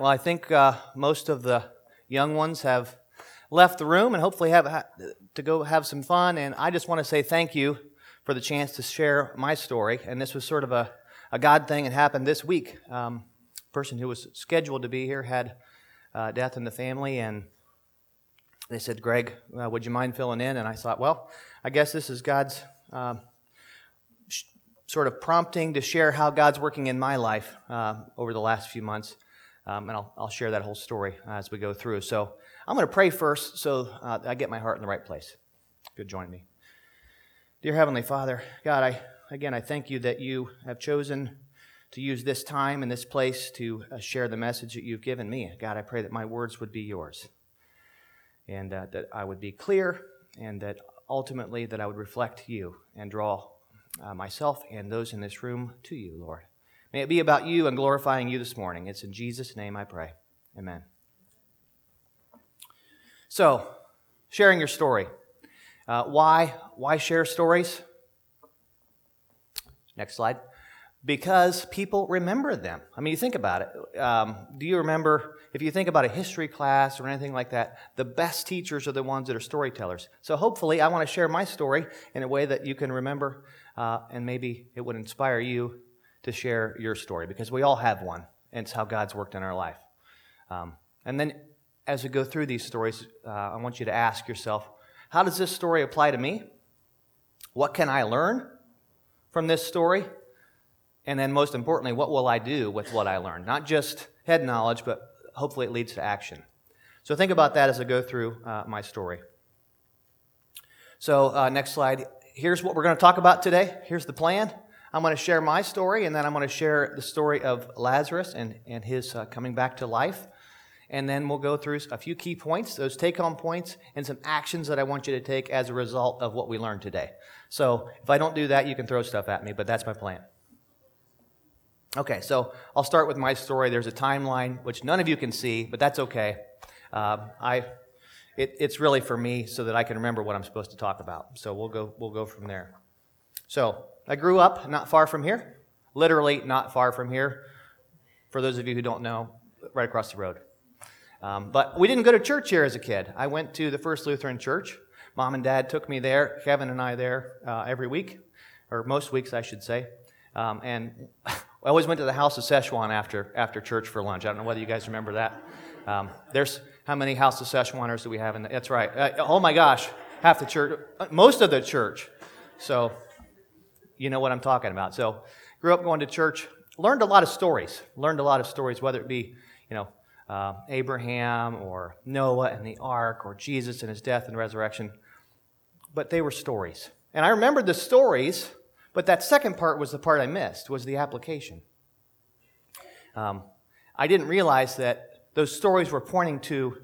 Well, I think uh, most of the young ones have left the room and hopefully have ha- to go have some fun. And I just want to say thank you for the chance to share my story. And this was sort of a, a God thing. It happened this week. Um, person who was scheduled to be here had uh, death in the family, and they said, "Greg, uh, would you mind filling in?" And I thought, well, I guess this is God's. Um, sh- sort of prompting to share how God's working in my life uh, over the last few months. Um, and I'll, I'll, share that whole story as we go through. So I'm going to pray first so uh, I get my heart in the right place. Good, join me. Dear Heavenly Father, God, I again I thank you that you have chosen to use this time and this place to uh, share the message that you've given me. God, I pray that my words would be yours, and uh, that I would be clear, and that ultimately that I would reflect you and draw uh, myself and those in this room to you, Lord. May it be about you and glorifying you this morning. It's in Jesus' name I pray. Amen. So, sharing your story. Uh, why? Why share stories? Next slide. Because people remember them. I mean, you think about it. Um, do you remember, if you think about a history class or anything like that, the best teachers are the ones that are storytellers. So hopefully, I want to share my story in a way that you can remember, uh, and maybe it would inspire you to share your story because we all have one, and it's how God's worked in our life. Um, and then as we go through these stories, uh, I want you to ask yourself how does this story apply to me? What can I learn from this story? And then, most importantly, what will I do with what I learned? Not just head knowledge, but hopefully it leads to action. So, think about that as I go through uh, my story. So, uh, next slide. Here's what we're going to talk about today. Here's the plan. I'm going to share my story, and then I'm going to share the story of Lazarus and, and his uh, coming back to life. And then we'll go through a few key points, those take home points, and some actions that I want you to take as a result of what we learned today. So if I don't do that, you can throw stuff at me, but that's my plan. Okay, so I'll start with my story. There's a timeline which none of you can see, but that's okay. Uh, I, it, it's really for me so that I can remember what I'm supposed to talk about. So we'll go, we'll go from there. So I grew up not far from here, literally not far from here. For those of you who don't know, right across the road. Um, but we didn't go to church here as a kid. I went to the First Lutheran Church. Mom and Dad took me there, Kevin and I there uh, every week, or most weeks, I should say. Um, and I always went to the House of Szechuan after, after church for lunch. I don't know whether you guys remember that. Um, there's how many House of Szechuaners do we have in the, That's right. Uh, oh my gosh, half the church, uh, most of the church. So you know what I'm talking about. So, grew up going to church, learned a lot of stories, learned a lot of stories, whether it be, you know, uh, Abraham or Noah and the ark or Jesus and his death and resurrection. But they were stories. And I remembered the stories, but that second part was the part I missed, was the application. Um, I didn't realize that those stories were pointing to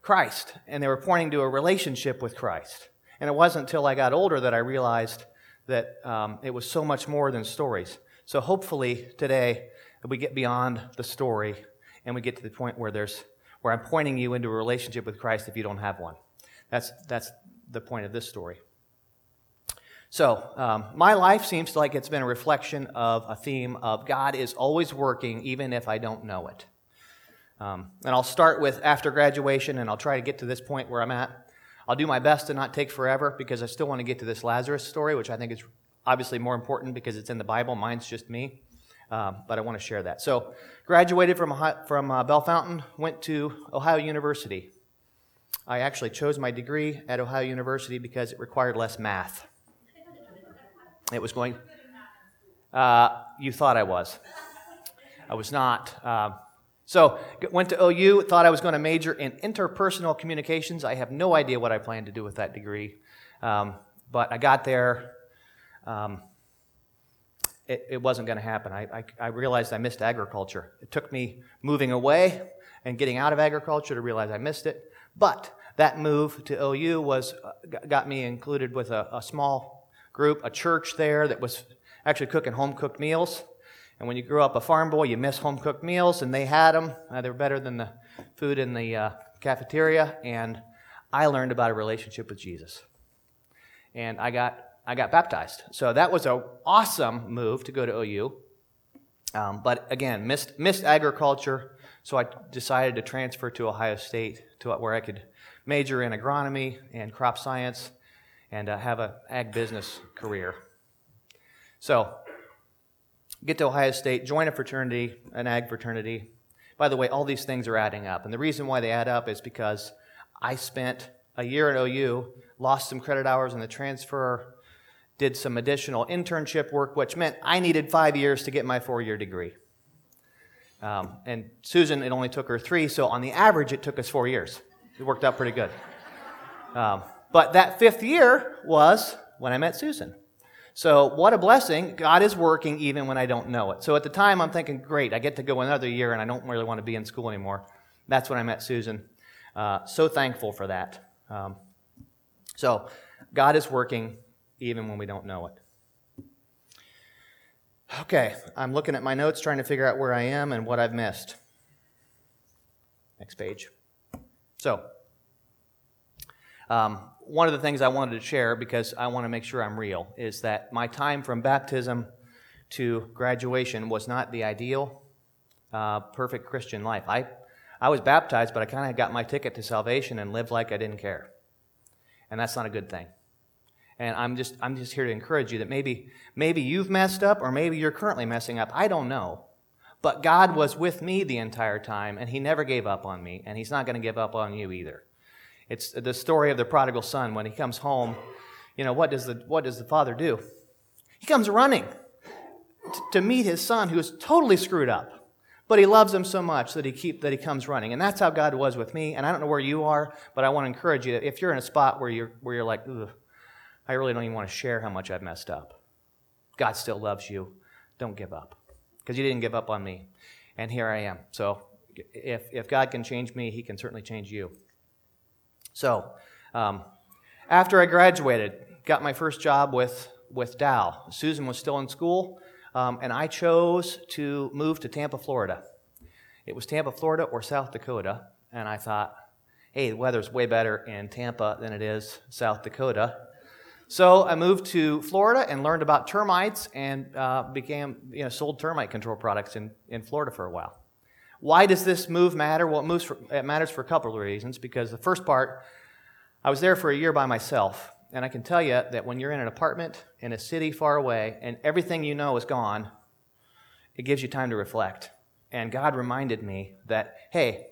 Christ, and they were pointing to a relationship with Christ. And it wasn't until I got older that I realized that um, it was so much more than stories. So hopefully today we get beyond the story and we get to the point where there's where I'm pointing you into a relationship with Christ if you don't have one. That's that's the point of this story. So, um, my life seems like it's been a reflection of a theme of God is always working, even if I don't know it. Um, and I'll start with after graduation, and I'll try to get to this point where I'm at. I'll do my best to not take forever because I still want to get to this Lazarus story, which I think is obviously more important because it's in the Bible. Mine's just me. Um, but I want to share that. So, graduated from, from uh, Bellefontaine, went to Ohio University. I actually chose my degree at Ohio University because it required less math. It was going. Uh, you thought I was. I was not. Uh, so, went to OU, thought I was going to major in interpersonal communications. I have no idea what I plan to do with that degree. Um, but I got there. Um, it, it, wasn't going to happen. I, I, I, realized I missed agriculture. It took me moving away and getting out of agriculture to realize I missed it. But that move to OU was, uh, got me included with a, a small group, a church there that was actually cooking home cooked meals. And when you grew up a farm boy, you miss home cooked meals, and they had them. Uh, they were better than the food in the uh, cafeteria. And I learned about a relationship with Jesus. And I got, I got baptized. So that was an awesome move to go to OU. Um, but again, missed, missed agriculture, So I decided to transfer to Ohio State to where I could major in agronomy and crop science and uh, have an ag business career. So, get to Ohio State, join a fraternity, an ag fraternity. By the way, all these things are adding up. And the reason why they add up is because I spent a year at OU, lost some credit hours in the transfer, did some additional internship work, which meant I needed five years to get my four year degree. Um, and Susan, it only took her three, so on the average, it took us four years. It worked out pretty good. Um, but that fifth year was when I met Susan. So, what a blessing. God is working even when I don't know it. So, at the time, I'm thinking, great, I get to go another year and I don't really want to be in school anymore. That's when I met Susan. Uh, so thankful for that. Um, so, God is working even when we don't know it. Okay, I'm looking at my notes trying to figure out where I am and what I've missed. Next page. So, um, one of the things I wanted to share because I want to make sure I'm real is that my time from baptism to graduation was not the ideal, uh, perfect Christian life. I, I was baptized, but I kind of got my ticket to salvation and lived like I didn't care. And that's not a good thing. And I'm just, I'm just here to encourage you that maybe, maybe you've messed up or maybe you're currently messing up. I don't know. But God was with me the entire time, and He never gave up on me, and He's not going to give up on you either. It's the story of the prodigal son. When he comes home, you know, what does the, what does the father do? He comes running t- to meet his son who is totally screwed up. But he loves him so much that he, keep, that he comes running. And that's how God was with me. And I don't know where you are, but I want to encourage you if you're in a spot where you're, where you're like, I really don't even want to share how much I've messed up. God still loves you. Don't give up. Because you didn't give up on me. And here I am. So if, if God can change me, he can certainly change you. So um, after I graduated, got my first job with, with Dow. Susan was still in school, um, and I chose to move to Tampa, Florida. It was Tampa, Florida or South Dakota, and I thought, hey, the weather's way better in Tampa than it is South Dakota. So I moved to Florida and learned about termites and uh, became, you know, sold termite control products in, in Florida for a while. Why does this move matter? Well, it, moves for, it matters for a couple of reasons. Because the first part, I was there for a year by myself. And I can tell you that when you're in an apartment in a city far away and everything you know is gone, it gives you time to reflect. And God reminded me that, hey,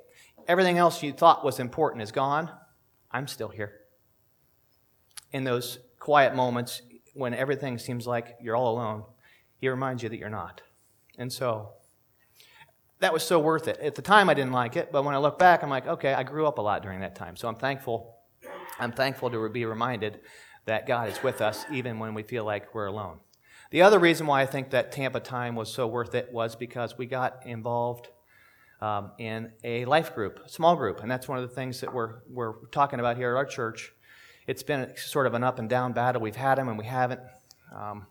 everything else you thought was important is gone. I'm still here. In those quiet moments when everything seems like you're all alone, he reminds you that you're not. And so that was so worth it. At the time, I didn't like it, but when I look back, I'm like, okay, I grew up a lot during that time. So I'm thankful. I'm thankful to be reminded that God is with us even when we feel like we're alone. The other reason why I think that Tampa time was so worth it was because we got involved um, in a life group, small group, and that's one of the things that we're, we're talking about here at our church it's been sort of an up and down battle. We've had them and we haven't. Um,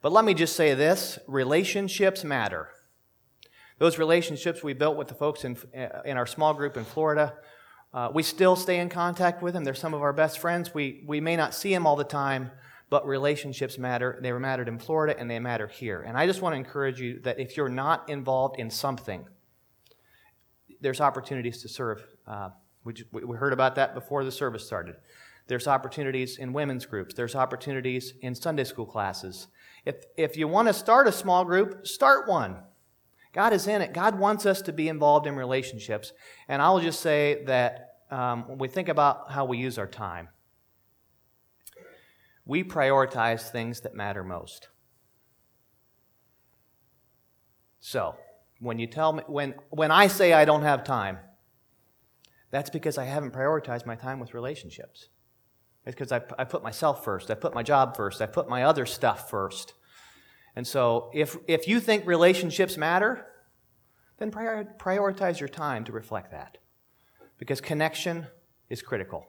but let me just say this relationships matter. Those relationships we built with the folks in, in our small group in Florida, uh, we still stay in contact with them. They're some of our best friends. We, we may not see them all the time, but relationships matter. They mattered in Florida and they matter here. And I just want to encourage you that if you're not involved in something, there's opportunities to serve. Uh, we, we heard about that before the service started. There's opportunities in women's groups. There's opportunities in Sunday school classes. If, if you want to start a small group, start one. God is in it. God wants us to be involved in relationships. And I'll just say that um, when we think about how we use our time, we prioritize things that matter most. So, when you tell me, when, when I say I don't have time, that's because I haven't prioritized my time with relationships. It's because I, I put myself first. I put my job first. I put my other stuff first. And so if, if you think relationships matter, then prior, prioritize your time to reflect that. Because connection is critical.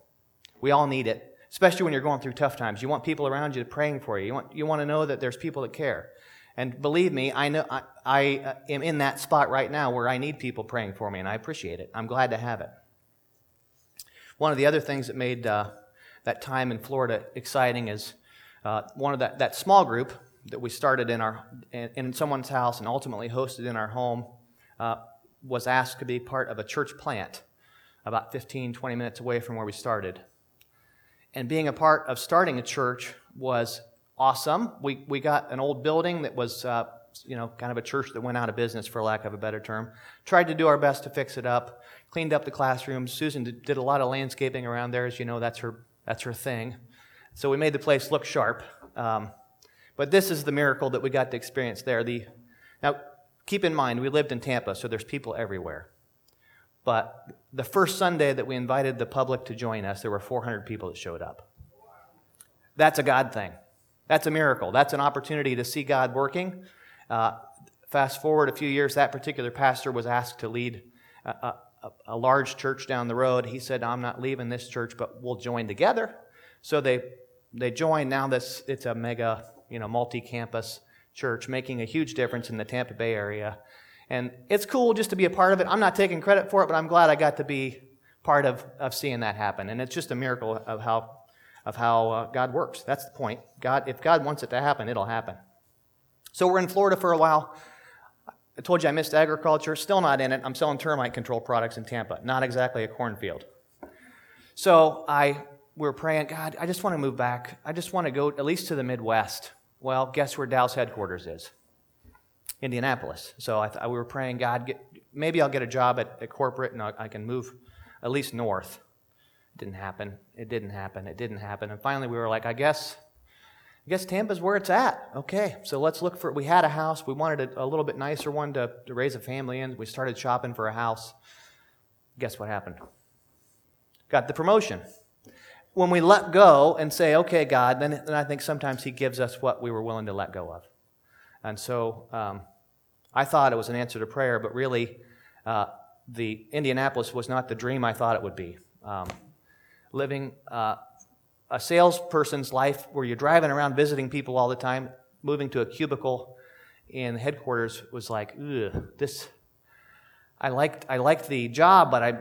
We all need it, especially when you're going through tough times. You want people around you praying for you. You want, you want to know that there's people that care. And believe me, I, know, I, I uh, am in that spot right now where I need people praying for me, and I appreciate it. I'm glad to have it. One of the other things that made uh, that time in Florida exciting is uh, one of that, that small group that we started in, our, in, someone's house and ultimately hosted in our home. Uh, was asked to be part of a church plant about 15, 20 minutes away from where we started. And being a part of starting a church was awesome. We, we got an old building that was, uh, you know, kind of a church that went out of business, for lack of a better term. Tried to do our best to fix it up, cleaned up the classrooms. Susan did, did a lot of landscaping around there. As you know, that's her, that's her thing. So we made the place look sharp. Um, but this is the miracle that we got to experience there. The, now, keep in mind, we lived in Tampa, so there's people everywhere. But the first Sunday that we invited the public to join us, there were 400 people that showed up. That's a God thing. That's a miracle. That's an opportunity to see God working. Uh, fast forward a few years, that particular pastor was asked to lead a, a, a large church down the road. He said, I'm not leaving this church, but we'll join together. So they, they joined. Now this, it's a mega, you know, multi-campus church, making a huge difference in the Tampa Bay area. And it's cool just to be a part of it. I'm not taking credit for it, but I'm glad I got to be part of, of seeing that happen. And it's just a miracle of how, of how uh, God works. That's the point. God, if God wants it to happen, it'll happen. So we're in Florida for a while. I told you I missed agriculture. Still not in it. I'm selling termite control products in Tampa. Not exactly a cornfield. So I we were praying, God, I just want to move back. I just want to go at least to the Midwest. Well, guess where Dow's headquarters is? Indianapolis. So I th- we were praying, God, get, maybe I'll get a job at, at corporate and I, I can move at least north. It didn't happen. It didn't happen. It didn't happen. And finally, we were like, I guess, I guess Tampa's where it's at. Okay, so let's look for. We had a house. We wanted a, a little bit nicer one to, to raise a family in. We started shopping for a house. Guess what happened? Got the promotion. When we let go and say, okay, God, then, then I think sometimes He gives us what we were willing to let go of. And so um, I thought it was an answer to prayer, but really, uh, the Indianapolis was not the dream I thought it would be. Um, living uh, a salesperson's life where you're driving around visiting people all the time, moving to a cubicle in headquarters was like, ugh, this. I liked I liked the job, but I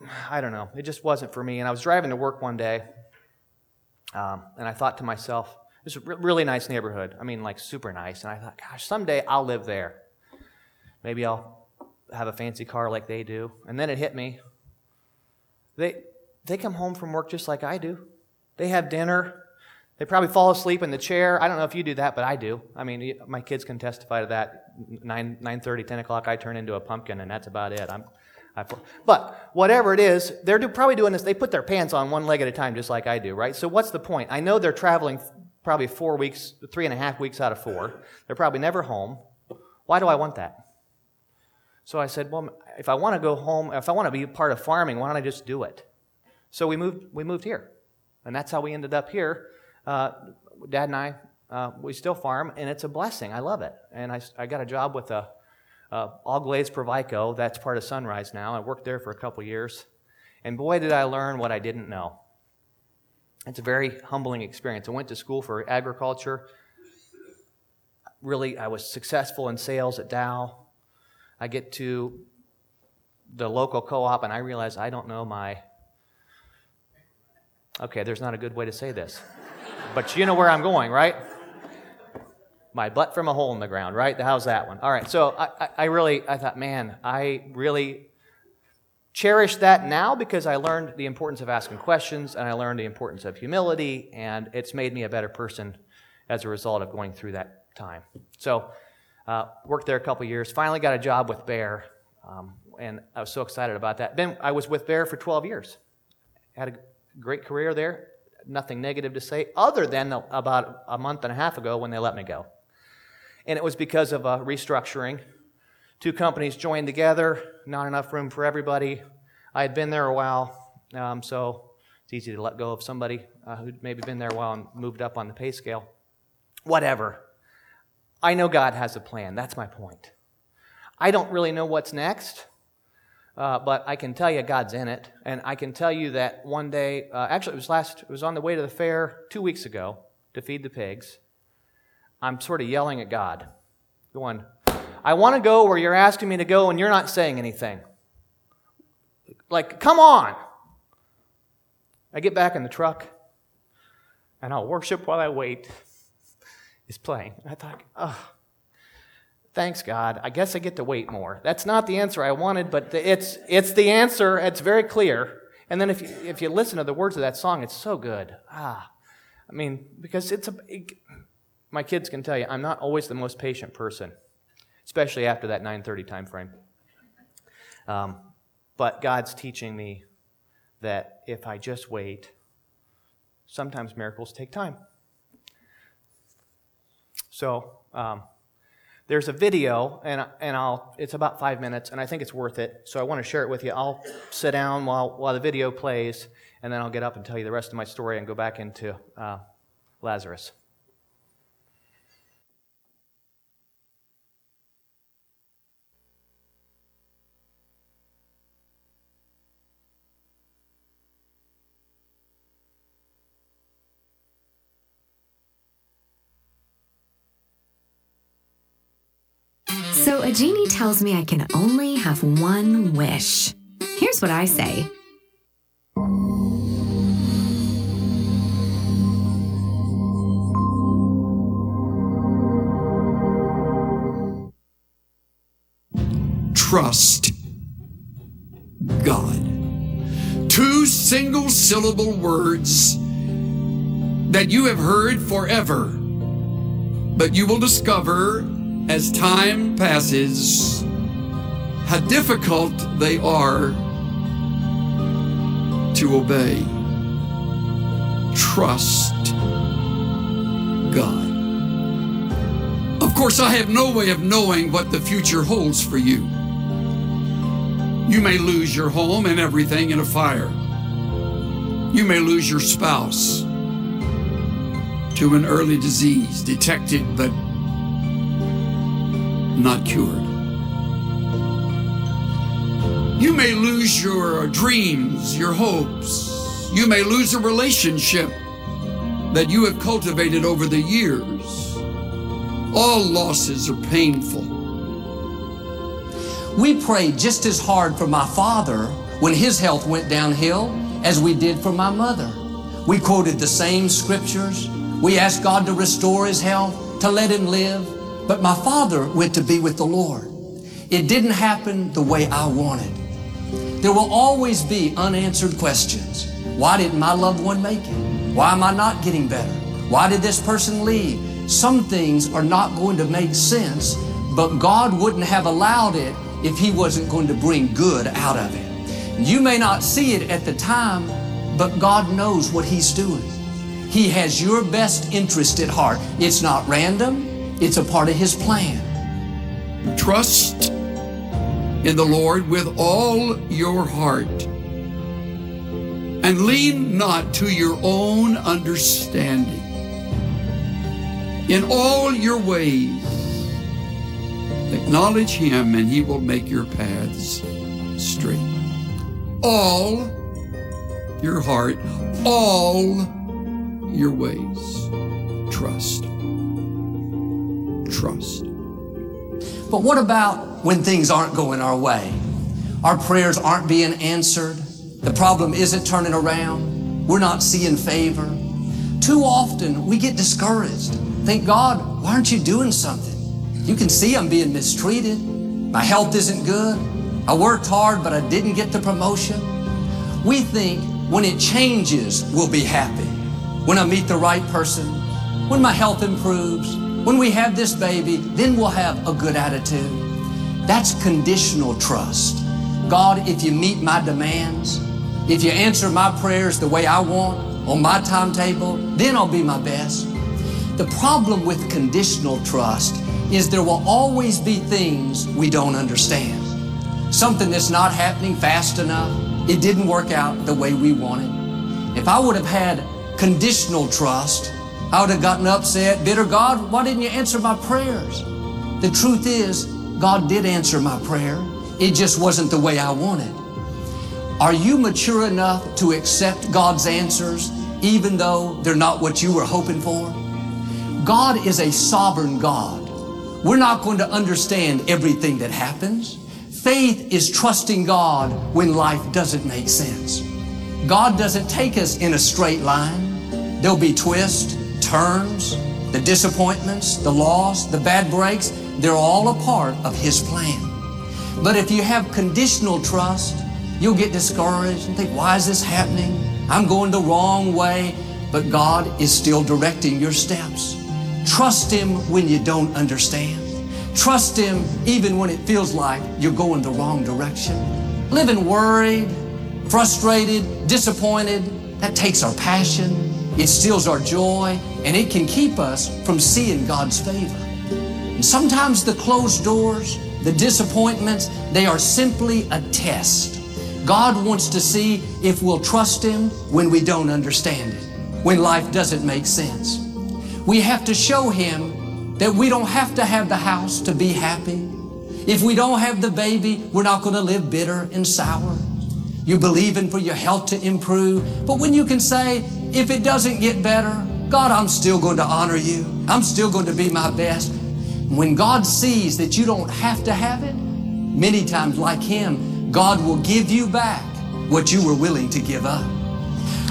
I don't know. It just wasn't for me. And I was driving to work one day, um, and I thought to myself, it's a really nice neighborhood. I mean, like super nice. And I thought, gosh, someday I'll live there. Maybe I'll have a fancy car like they do. And then it hit me. They, they come home from work just like I do. They have dinner. They probably fall asleep in the chair. I don't know if you do that, but I do. I mean, my kids can testify to that. 9, 9.30, 10 o'clock, I turn into a pumpkin, and that's about it. I'm, but whatever it is, they're do, probably doing this. They put their pants on one leg at a time, just like I do, right? So what's the point? I know they're traveling probably four weeks, three and a half weeks out of four. They're probably never home. Why do I want that? So I said, well, if I want to go home, if I want to be part of farming, why don't I just do it? So we moved, we moved here. And that's how we ended up here. Uh, Dad and I, uh, we still farm, and it's a blessing. I love it. And I, I got a job with a, uh, All Glades Provico. That's part of Sunrise now. I worked there for a couple years. And boy, did I learn what I didn't know. It's a very humbling experience. I went to school for agriculture. Really, I was successful in sales at Dow. I get to the local co op and I realize I don't know my. Okay, there's not a good way to say this. but you know where I'm going, right? My butt from a hole in the ground, right? How's that one? All right, so I, I, really, I thought, man, I really cherish that now because I learned the importance of asking questions and I learned the importance of humility, and it's made me a better person as a result of going through that time. So, uh, worked there a couple years. Finally, got a job with Bayer, um, and I was so excited about that. Then I was with Bayer for 12 years. Had a great career there. Nothing negative to say, other than about a month and a half ago when they let me go. And it was because of a restructuring Two companies joined together, not enough room for everybody. I had been there a while, um, so it's easy to let go of somebody uh, who'd maybe been there a while and moved up on the pay scale. Whatever. I know God has a plan. That's my point. I don't really know what's next, uh, but I can tell you God's in it. And I can tell you that one day, uh, actually, it was last, it was on the way to the fair two weeks ago to feed the pigs. I'm sort of yelling at God, going, I want to go where you're asking me to go and you're not saying anything. Like, come on. I get back in the truck and I'll worship while I wait. Is playing. I thought, oh, Thanks, God. I guess I get to wait more. That's not the answer I wanted, but it's, it's the answer. It's very clear. And then if you, if you listen to the words of that song, it's so good. Ah, I mean, because it's a, it, my kids can tell you, I'm not always the most patient person, especially after that 9:30 time frame. Um, but God's teaching me that if I just wait, sometimes miracles take time. So um, there's a video, and and I'll it's about five minutes, and I think it's worth it. So I want to share it with you. I'll sit down while while the video plays, and then I'll get up and tell you the rest of my story and go back into uh, Lazarus. So a genie tells me I can only have one wish. Here's what I say. Trust God. Two single syllable words that you have heard forever, but you will discover as time passes how difficult they are to obey. Trust God. Of course, I have no way of knowing what the future holds for you. You may lose your home and everything in a fire. You may lose your spouse to an early disease detected but not cured. You may lose your dreams, your hopes. You may lose a relationship that you have cultivated over the years. All losses are painful. We prayed just as hard for my father when his health went downhill as we did for my mother. We quoted the same scriptures. We asked God to restore his health, to let him live. But my father went to be with the Lord. It didn't happen the way I wanted. There will always be unanswered questions. Why didn't my loved one make it? Why am I not getting better? Why did this person leave? Some things are not going to make sense, but God wouldn't have allowed it if He wasn't going to bring good out of it. You may not see it at the time, but God knows what He's doing. He has your best interest at heart. It's not random, it's a part of His plan. Trust in the Lord with all your heart and lean not to your own understanding. In all your ways, acknowledge Him and He will make your paths straight. All your heart, all your ways, trust. Trust. But what about when things aren't going our way? Our prayers aren't being answered. The problem isn't turning around. We're not seeing favor. Too often we get discouraged. Think, God, why aren't you doing something? You can see I'm being mistreated. My health isn't good. I worked hard, but I didn't get the promotion. We think when it changes, we'll be happy. When I meet the right person, when my health improves, when we have this baby, then we'll have a good attitude. That's conditional trust. God, if you meet my demands, if you answer my prayers the way I want, on my timetable, then I'll be my best. The problem with conditional trust is there will always be things we don't understand. Something that's not happening fast enough. It didn't work out the way we wanted. If I would have had conditional trust, I would have gotten upset, bitter. God, why didn't you answer my prayers? The truth is, God did answer my prayer. It just wasn't the way I wanted. Are you mature enough to accept God's answers even though they're not what you were hoping for? God is a sovereign God. We're not going to understand everything that happens. Faith is trusting God when life doesn't make sense. God doesn't take us in a straight line. There'll be twists, turns, the disappointments, the loss, the bad breaks. They're all a part of His plan. But if you have conditional trust, you'll get discouraged and think, why is this happening? I'm going the wrong way. But God is still directing your steps. Trust Him when you don't understand. Trust Him even when it feels like you're going the wrong direction. Living worried, frustrated, disappointed, that takes our passion, it steals our joy, and it can keep us from seeing God's favor. And sometimes the closed doors, the disappointments, they are simply a test. God wants to see if we'll trust Him when we don't understand it, when life doesn't make sense. We have to show Him that we don't have to have the house to be happy. If we don't have the baby, we're not going to live bitter and sour. You're in for your health to improve. But when you can say, if it doesn't get better, God, I'm still going to honor you. I'm still going to be my best. When God sees that you don't have to have it, many times like Him, God will give you back what you were willing to give up.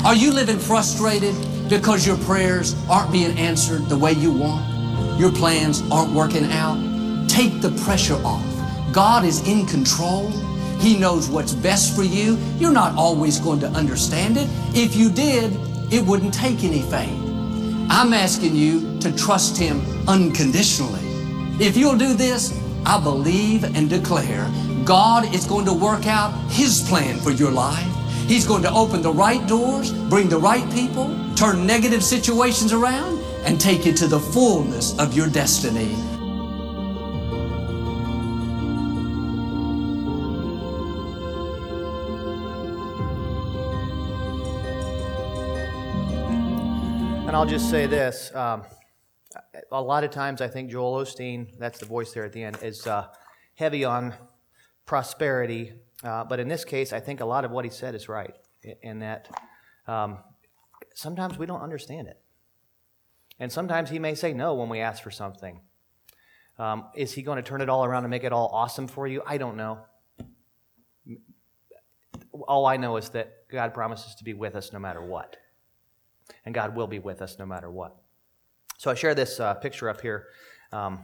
Are you living frustrated because your prayers aren't being answered the way you want? Your plans aren't working out? Take the pressure off. God is in control. He knows what's best for you. You're not always going to understand it. If you did, it wouldn't take any faith. I'm asking you to trust Him unconditionally. If you'll do this, I believe and declare God is going to work out His plan for your life. He's going to open the right doors, bring the right people, turn negative situations around, and take you to the fullness of your destiny. And I'll just say this. Um, a lot of times, I think Joel Osteen, that's the voice there at the end, is uh, heavy on prosperity. Uh, but in this case, I think a lot of what he said is right, in that um, sometimes we don't understand it. And sometimes he may say no when we ask for something. Um, is he going to turn it all around and make it all awesome for you? I don't know. All I know is that God promises to be with us no matter what. And God will be with us no matter what. So I share this uh, picture up here. Um,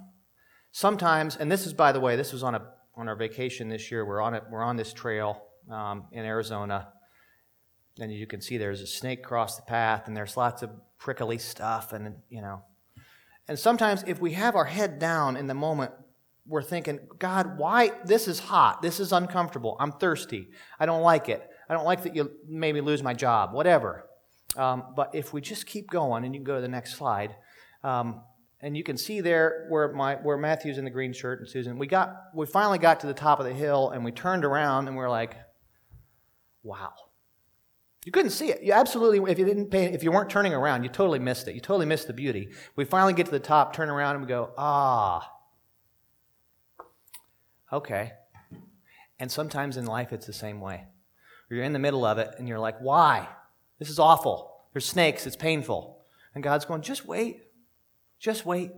sometimes, and this is, by the way, this was on, a, on our vacation this year. We're on, it, we're on this trail um, in Arizona. And you can see there's a snake across the path, and there's lots of prickly stuff, and, you know. And sometimes, if we have our head down in the moment, we're thinking, God, why? This is hot. This is uncomfortable. I'm thirsty. I don't like it. I don't like that you made me lose my job, whatever. Um, but if we just keep going, and you can go to the next slide, um, and you can see there where my where Matthew's in the green shirt and Susan, we got we finally got to the top of the hill, and we turned around, and we're like, wow. You couldn't see it. You absolutely, if you didn't pay, if you weren't turning around, you totally missed it. You totally missed the beauty. We finally get to the top, turn around, and we go, ah, okay. And sometimes in life, it's the same way. You're in the middle of it, and you're like, why? This is awful. There's snakes. It's painful. And God's going, just wait. Just wait.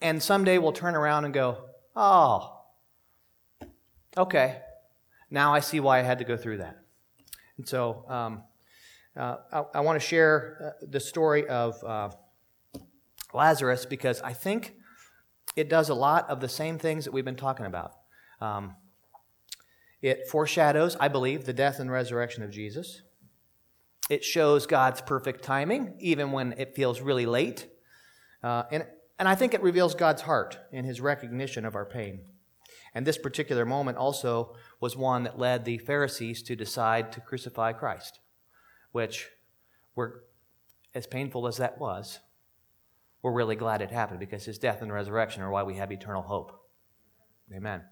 And someday we'll turn around and go, oh, okay. Now I see why I had to go through that. And so um, uh, I, I want to share uh, the story of uh, Lazarus because I think it does a lot of the same things that we've been talking about. Um, it foreshadows, I believe, the death and resurrection of Jesus. It shows God's perfect timing, even when it feels really late. Uh, and, and I think it reveals God's heart in his recognition of our pain. And this particular moment also was one that led the Pharisees to decide to crucify Christ, which were, as painful as that was, we're really glad it happened because his death and resurrection are why we have eternal hope. Amen.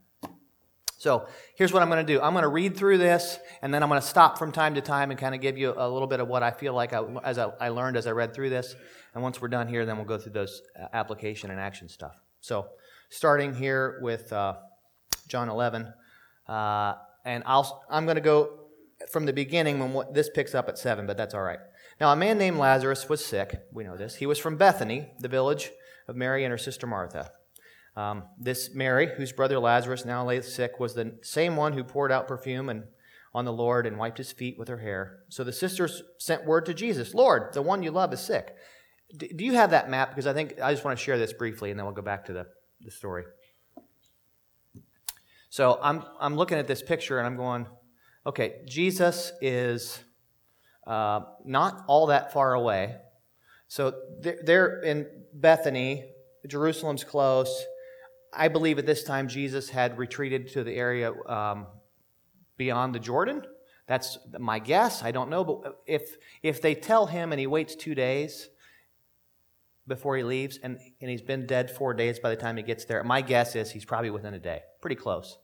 So here's what I'm going to do I'm going to read through this, and then I'm going to stop from time to time and kind of give you a little bit of what I feel like I, as I, I learned as I read through this. And once we're done here, then we'll go through those uh, application and action stuff. So starting here with uh, John 11, uh, and I'll, I'm going to go from the beginning when what, this picks up at 7, but that's all right. Now, a man named Lazarus was sick. We know this. He was from Bethany, the village of Mary and her sister Martha. Um, this Mary, whose brother Lazarus now lay sick, was the same one who poured out perfume and on the Lord and wiped his feet with her hair. So the sisters sent word to Jesus, Lord, the one you love is sick. do you have that map? Because I think I just want to share this briefly, and then we'll go back to the the story. So I'm, I'm looking at this picture and I'm going, okay, Jesus is uh, not all that far away. So they're, they're in Bethany, Jerusalem's close. I believe at this time Jesus had retreated to the area um, beyond the Jordan. That's my guess. I don't know. But if, if they tell him and he waits two days before he leaves and, and he's been dead four days by the time he gets there, my guess is he's probably within a day. Pretty close.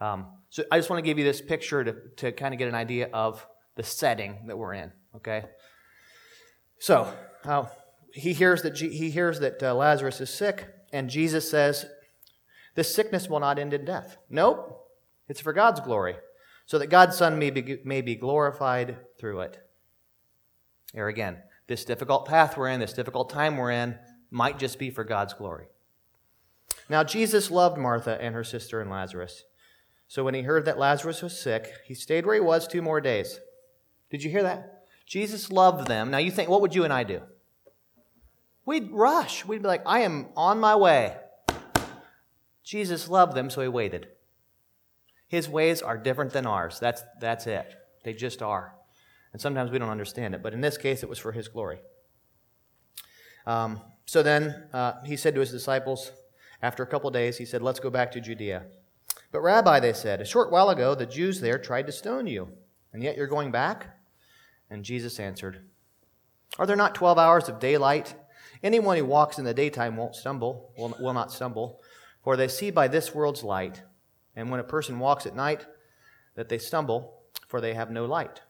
Um, so I just want to give you this picture to, to kind of get an idea of the setting that we're in. Okay? So uh, he hears that, he hears that uh, Lazarus is sick, and Jesus says, This sickness will not end in death. Nope. It's for God's glory so that God's Son may be, may be glorified through it. Here again, this difficult path we're in, this difficult time we're in, might just be for God's glory. Now, Jesus loved Martha and her sister and Lazarus. So when he heard that Lazarus was sick, he stayed where he was two more days. Did you hear that? Jesus loved them. Now, you think, what would you and I do? We'd rush. We'd be like, I am on my way. Jesus loved them, so he waited. His ways are different than ours. That's, that's it. They just are. And sometimes we don't understand it, but in this case, it was for His glory. Um, so then uh, he said to his disciples, after a couple days, he said, Let's go back to Judea. But, Rabbi, they said, a short while ago the Jews there tried to stone you, and yet you're going back? And Jesus answered, Are there not 12 hours of daylight? Anyone who walks in the daytime won't stumble, will, will not stumble, for they see by this world's light. And when a person walks at night, that they stumble, for they have no light.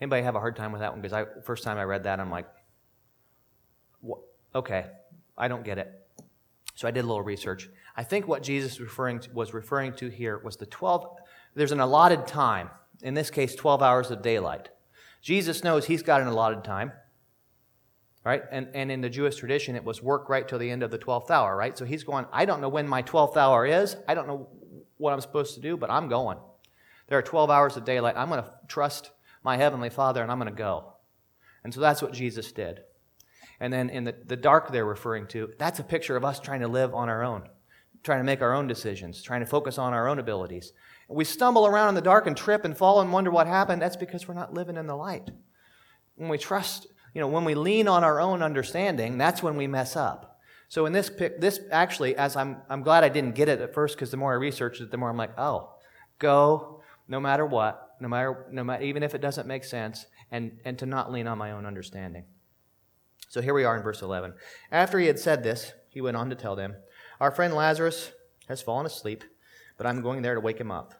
Anybody have a hard time with that one? Because I first time I read that, I'm like, okay, I don't get it. So I did a little research. I think what Jesus referring to, was referring to here was the 12, there's an allotted time, in this case, 12 hours of daylight. Jesus knows he's got an allotted time, right? And, and in the Jewish tradition, it was work right till the end of the 12th hour, right? So he's going, I don't know when my 12th hour is. I don't know what I'm supposed to do, but I'm going. There are 12 hours of daylight. I'm going to trust my Heavenly Father and I'm going to go. And so that's what Jesus did. And then in the, the dark they're referring to, that's a picture of us trying to live on our own, trying to make our own decisions, trying to focus on our own abilities. we stumble around in the dark and trip and fall and wonder what happened. That's because we're not living in the light. When we trust you know, when we lean on our own understanding, that's when we mess up. So in this pic, this actually, as I'm, I'm glad I didn't get it at first because the more I researched it, the more I'm like, oh, go no matter what, no matter, no matter, even if it doesn't make sense, and, and to not lean on my own understanding. So here we are in verse 11. After he had said this, he went on to tell them, Our friend Lazarus has fallen asleep, but I'm going there to wake him up.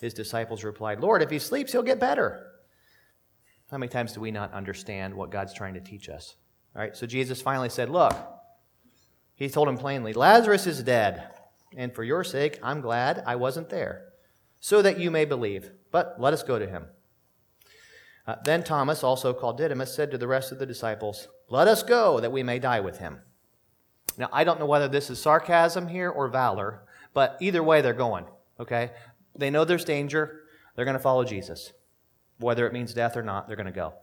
His disciples replied, Lord, if he sleeps, he'll get better. How many times do we not understand what God's trying to teach us? All right, so Jesus finally said, Look, he told him plainly, Lazarus is dead, and for your sake, I'm glad I wasn't there, so that you may believe. But let us go to him. Uh, then Thomas, also called Didymus, said to the rest of the disciples, Let us go, that we may die with him. Now, I don't know whether this is sarcasm here or valor, but either way, they're going, okay? They know there's danger, they're going to follow Jesus. Whether it means death or not, they're going to go.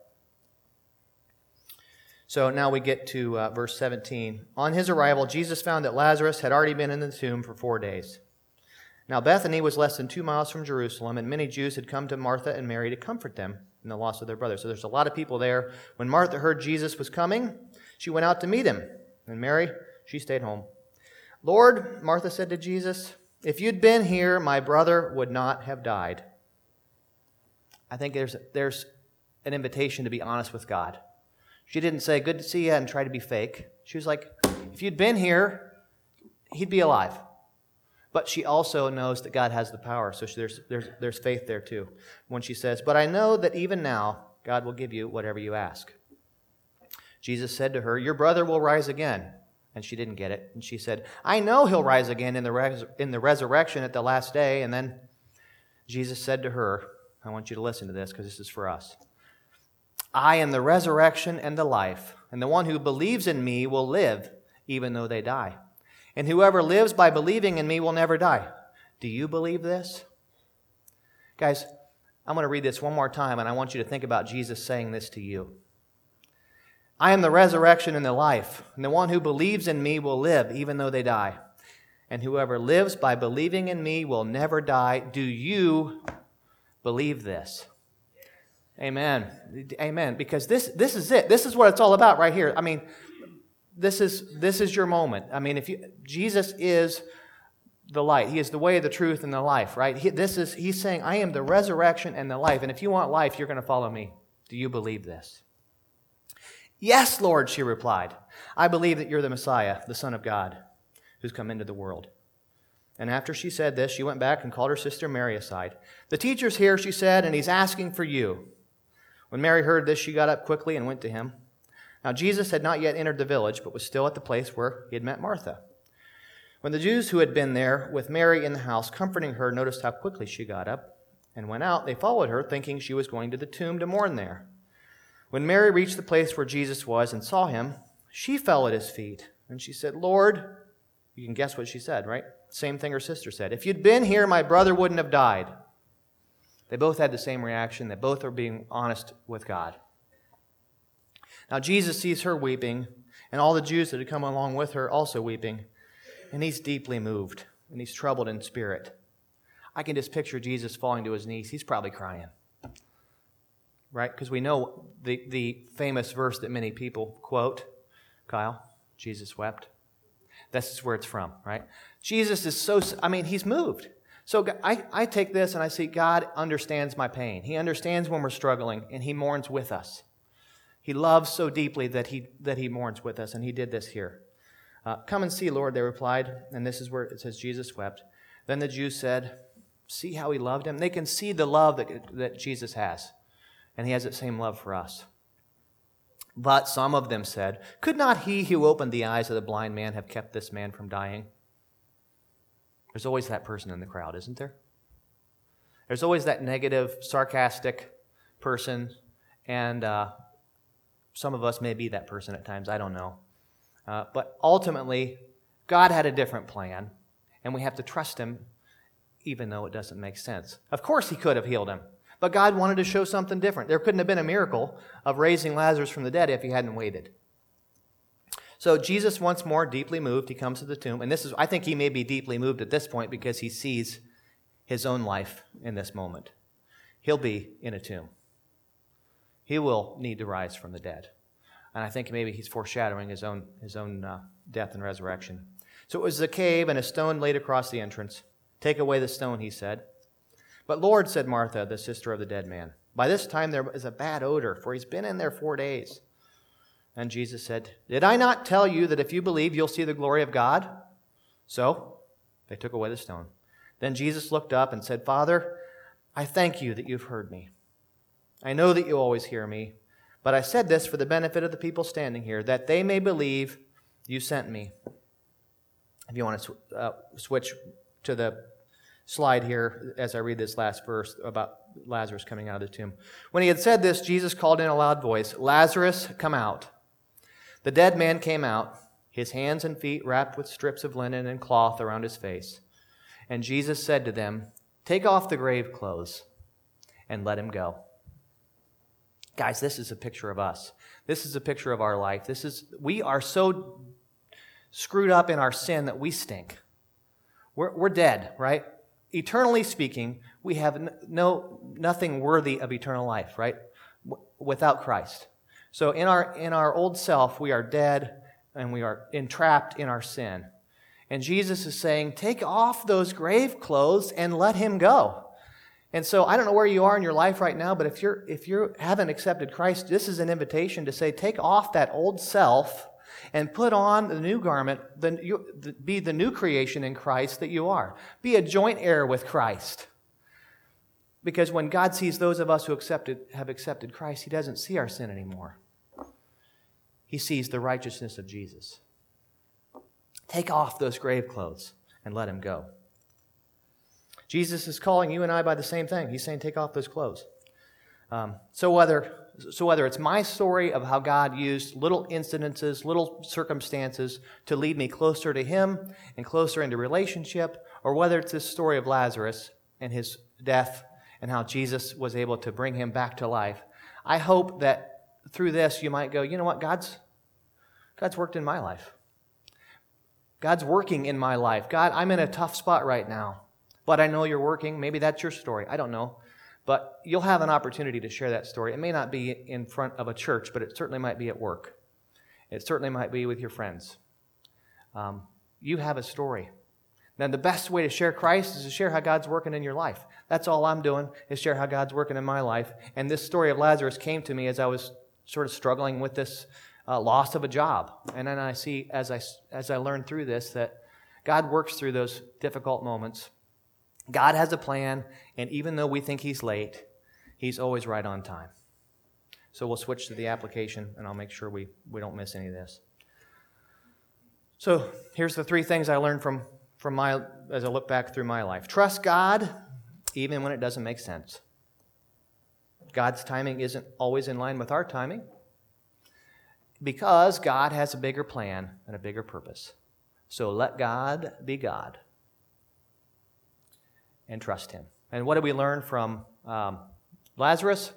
So now we get to uh, verse 17. On his arrival, Jesus found that Lazarus had already been in the tomb for four days. Now, Bethany was less than two miles from Jerusalem, and many Jews had come to Martha and Mary to comfort them in the loss of their brother. So there's a lot of people there. When Martha heard Jesus was coming, she went out to meet him. And Mary, she stayed home. Lord, Martha said to Jesus, if you'd been here, my brother would not have died. I think there's, there's an invitation to be honest with God. She didn't say, Good to see you, and try to be fake. She was like, If you'd been here, he'd be alive. But she also knows that God has the power, so there's, there's, there's faith there too. When she says, But I know that even now, God will give you whatever you ask. Jesus said to her, Your brother will rise again. And she didn't get it. And she said, I know he'll rise again in the, res- in the resurrection at the last day. And then Jesus said to her, I want you to listen to this because this is for us. I am the resurrection and the life, and the one who believes in me will live even though they die. And whoever lives by believing in me will never die. Do you believe this? Guys, I'm going to read this one more time, and I want you to think about Jesus saying this to you. I am the resurrection and the life, and the one who believes in me will live even though they die. And whoever lives by believing in me will never die. Do you believe this? Amen. Amen. Because this, this is it. This is what it's all about right here. I mean, this is, this is your moment. I mean, if you, Jesus is the light. He is the way, the truth, and the life, right? He, this is, he's saying, I am the resurrection and the life. And if you want life, you're going to follow me. Do you believe this? Yes, Lord, she replied. I believe that you're the Messiah, the Son of God, who's come into the world. And after she said this, she went back and called her sister Mary aside. The teacher's here, she said, and he's asking for you. When Mary heard this, she got up quickly and went to him. Now, Jesus had not yet entered the village, but was still at the place where he had met Martha. When the Jews who had been there with Mary in the house, comforting her, noticed how quickly she got up and went out, they followed her, thinking she was going to the tomb to mourn there. When Mary reached the place where Jesus was and saw him, she fell at his feet, and she said, Lord, you can guess what she said, right? Same thing her sister said. If you'd been here, my brother wouldn't have died. They both had the same reaction. They both are being honest with God. Now, Jesus sees her weeping, and all the Jews that had come along with her also weeping, and he's deeply moved, and he's troubled in spirit. I can just picture Jesus falling to his knees. He's probably crying. Right? Because we know the, the famous verse that many people quote Kyle, Jesus wept. This is where it's from, right? Jesus is so, I mean, he's moved. So I, I take this and I see God understands my pain. He understands when we're struggling and he mourns with us. He loves so deeply that he, that he mourns with us, and he did this here. Uh, Come and see, Lord, they replied. And this is where it says Jesus wept. Then the Jews said, See how he loved him? They can see the love that, that Jesus has, and he has that same love for us. But some of them said, Could not he who opened the eyes of the blind man have kept this man from dying? There's always that person in the crowd, isn't there? There's always that negative, sarcastic person, and uh, some of us may be that person at times. I don't know. Uh, but ultimately, God had a different plan, and we have to trust Him even though it doesn't make sense. Of course, He could have healed him. But God wanted to show something different. There couldn't have been a miracle of raising Lazarus from the dead if he hadn't waited. So Jesus, once more deeply moved, he comes to the tomb. And this is, I think he may be deeply moved at this point because he sees his own life in this moment. He'll be in a tomb. He will need to rise from the dead. And I think maybe he's foreshadowing his own, his own uh, death and resurrection. So it was a cave and a stone laid across the entrance. Take away the stone, he said. But Lord, said Martha, the sister of the dead man, by this time there is a bad odor, for he's been in there four days. And Jesus said, Did I not tell you that if you believe, you'll see the glory of God? So they took away the stone. Then Jesus looked up and said, Father, I thank you that you've heard me. I know that you always hear me, but I said this for the benefit of the people standing here, that they may believe you sent me. If you want to sw- uh, switch to the slide here as I read this last verse about Lazarus coming out of the tomb. When he had said this, Jesus called in a loud voice, Lazarus, come out. The dead man came out, his hands and feet wrapped with strips of linen and cloth around his face. And Jesus said to them, Take off the grave clothes and let him go. Guys, this is a picture of us. This is a picture of our life. This is we are so screwed up in our sin that we stink. We're, we're dead, right? eternally speaking, we have no, nothing worthy of eternal life, right? W- without Christ. So in our, in our old self, we are dead and we are entrapped in our sin. And Jesus is saying, take off those grave clothes and let him go. And so I don't know where you are in your life right now, but if you're if you haven't accepted Christ, this is an invitation to say, take off that old self and put on the new garment, the, you, the, be the new creation in Christ that you are. Be a joint heir with Christ. Because when God sees those of us who accepted, have accepted Christ, He doesn't see our sin anymore. He sees the righteousness of Jesus. Take off those grave clothes and let Him go. Jesus is calling you and I by the same thing. He's saying, take off those clothes. Um, so whether so whether it's my story of how God used little incidences, little circumstances to lead me closer to Him and closer into relationship, or whether it's this story of Lazarus and his death and how Jesus was able to bring him back to life, I hope that through this, you might go, you know what? God's, God's worked in my life. God's working in my life. God, I'm in a tough spot right now, but I know you're working. Maybe that's your story. I don't know. But you'll have an opportunity to share that story. It may not be in front of a church, but it certainly might be at work. It certainly might be with your friends. Um, you have a story. Now, the best way to share Christ is to share how God's working in your life. That's all I'm doing, is share how God's working in my life. And this story of Lazarus came to me as I was sort of struggling with this uh, loss of a job. And then I see, as I, as I learn through this, that God works through those difficult moments. God has a plan, and even though we think He's late, He's always right on time. So we'll switch to the application, and I'll make sure we, we don't miss any of this. So here's the three things I learned from, from my as I look back through my life. Trust God even when it doesn't make sense. God's timing isn't always in line with our timing because God has a bigger plan and a bigger purpose. So let God be God and trust Him. And what do we learn from um, Lazarus?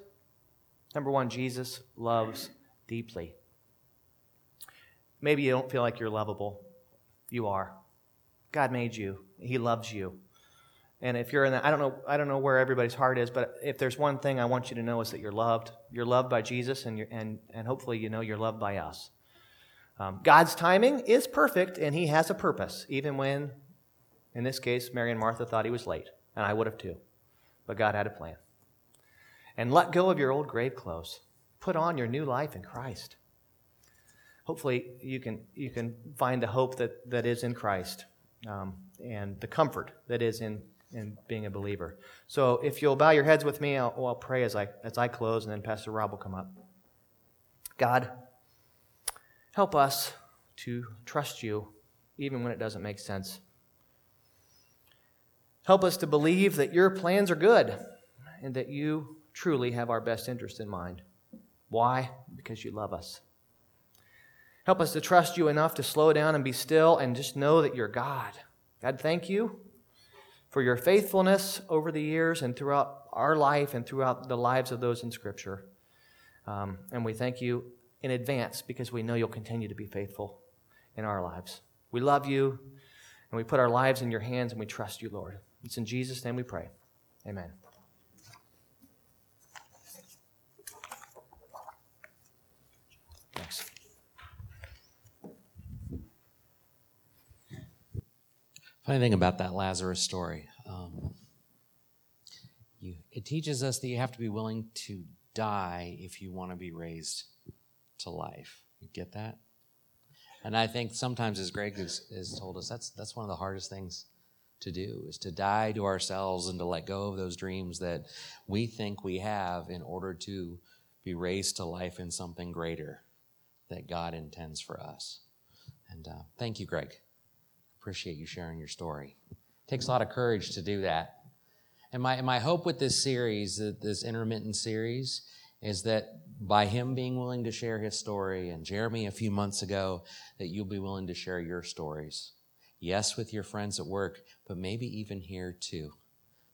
Number one, Jesus loves deeply. Maybe you don't feel like you're lovable. You are. God made you. He loves you. And if you're in that, I don't know, I don't know where everybody's heart is, but if there's one thing I want you to know is that you're loved. You're loved by Jesus, and, and, and hopefully you know you're loved by us. Um, God's timing is perfect, and He has a purpose, even when, in this case, Mary and Martha thought He was late, and I would have too. But God had a plan. And let go of your old grave clothes. Put on your new life in Christ. Hopefully, you can, you can find the hope that, that is in Christ um, and the comfort that is in in being a believer. So if you'll bow your heads with me, I'll, I'll pray as I, as I close, and then Pastor Rob will come up. God, help us to trust you even when it doesn't make sense. Help us to believe that your plans are good and that you truly have our best interest in mind. Why? Because you love us. Help us to trust you enough to slow down and be still and just know that you're God. God, thank you for your faithfulness over the years and throughout our life and throughout the lives of those in Scripture. Um, and we thank you in advance because we know you'll continue to be faithful in our lives. We love you and we put our lives in your hands and we trust you, Lord. It's in Jesus' name we pray. Amen. Thanks. Funny thing about that Lazarus story, um, you, it teaches us that you have to be willing to die if you want to be raised to life. You get that? And I think sometimes, as Greg has, has told us, that's that's one of the hardest things to do is to die to ourselves and to let go of those dreams that we think we have in order to be raised to life in something greater that God intends for us. And uh, thank you, Greg appreciate you sharing your story. It takes a lot of courage to do that. And my, my hope with this series, this intermittent series, is that by him being willing to share his story, and Jeremy a few months ago, that you'll be willing to share your stories. Yes, with your friends at work, but maybe even here too,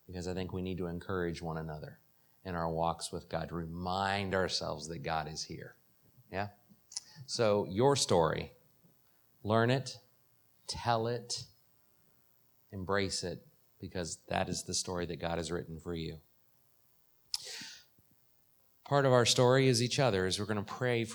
because I think we need to encourage one another in our walks with God, remind ourselves that God is here. Yeah? So, your story, learn it, tell it, embrace it, because that is the story that God has written for you. Part of our story is each other, as we're going to pray